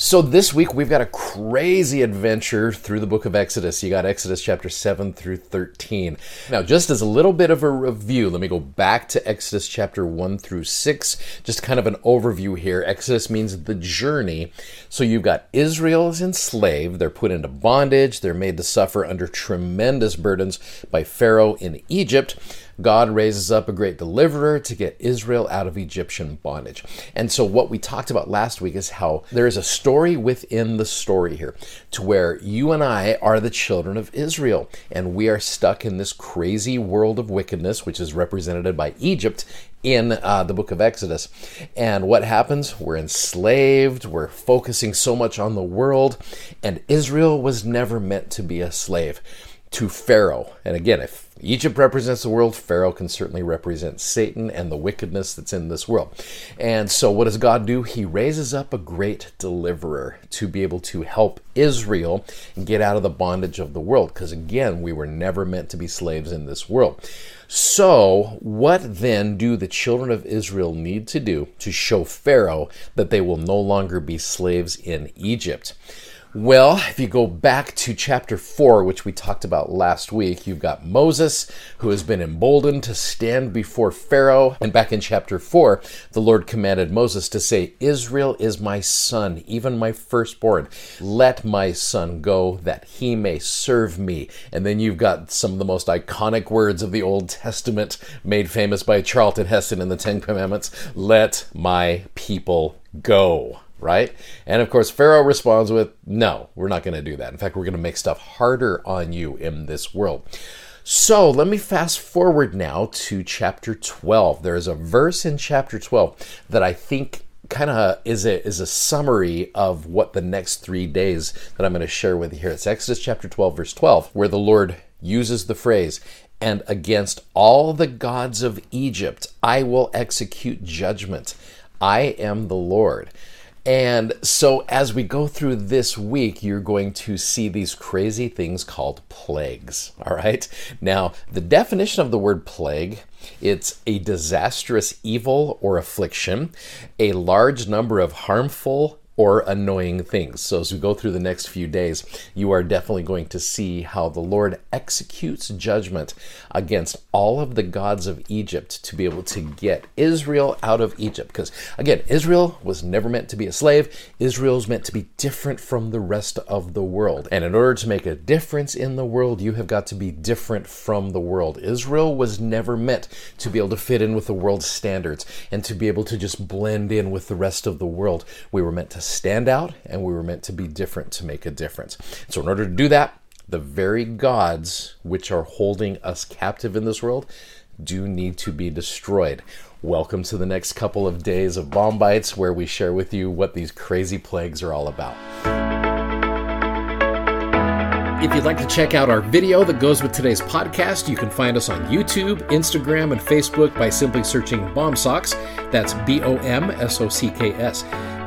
So, this week we've got a crazy adventure through the book of Exodus. You got Exodus chapter 7 through 13. Now, just as a little bit of a review, let me go back to Exodus chapter 1 through 6. Just kind of an overview here. Exodus means the journey. So, you've got Israel is enslaved, they're put into bondage, they're made to suffer under tremendous burdens by Pharaoh in Egypt. God raises up a great deliverer to get Israel out of Egyptian bondage. And so, what we talked about last week is how there is a story within the story here to where you and I are the children of Israel, and we are stuck in this crazy world of wickedness, which is represented by Egypt in uh, the book of Exodus. And what happens? We're enslaved, we're focusing so much on the world, and Israel was never meant to be a slave to Pharaoh. And again, if Egypt represents the world. Pharaoh can certainly represent Satan and the wickedness that's in this world. And so, what does God do? He raises up a great deliverer to be able to help Israel get out of the bondage of the world. Because again, we were never meant to be slaves in this world. So, what then do the children of Israel need to do to show Pharaoh that they will no longer be slaves in Egypt? Well, if you go back to chapter 4, which we talked about last week, you've got Moses, who has been emboldened to stand before Pharaoh. And back in chapter 4, the Lord commanded Moses to say, Israel is my son, even my firstborn. Let my son go that he may serve me. And then you've got some of the most iconic words of the Old Testament made famous by Charlton Heston in the Ten Commandments Let my people go right? And of course, Pharaoh responds with, No, we're not going to do that. In fact, we're going to make stuff harder on you in this world. So let me fast forward now to chapter 12. There is a verse in chapter 12 that I think kind of is a is a summary of what the next three days that I'm going to share with you here. It's Exodus chapter 12, verse 12, where the Lord uses the phrase, and against all the gods of Egypt I will execute judgment. I am the Lord. And so, as we go through this week, you're going to see these crazy things called plagues. All right. Now, the definition of the word plague it's a disastrous evil or affliction, a large number of harmful or annoying things. So, as we go through the next few days, you are definitely going to see how the Lord executes judgment against all of the gods of Egypt to be able to get Israel out of Egypt. Because, again, Israel was never meant to be a slave, Israel's meant to be different from the rest of the world. And in order to make a difference in the world, you have got to be different from the world. Israel was never meant to be able to fit in with the world's standards and to be able to just blend in with the rest of the world. We were meant to stand out and we were meant to be different to make a difference. So, in order to do that, the very gods which are holding us captive in this world do need to be destroyed. Welcome to the next couple of days of BOM-BITES, where we share with you what these crazy plagues are all about. If you'd like to check out our video that goes with today's podcast, you can find us on YouTube, Instagram, and Facebook by simply searching BOMsocks. That's B O M S O C K S.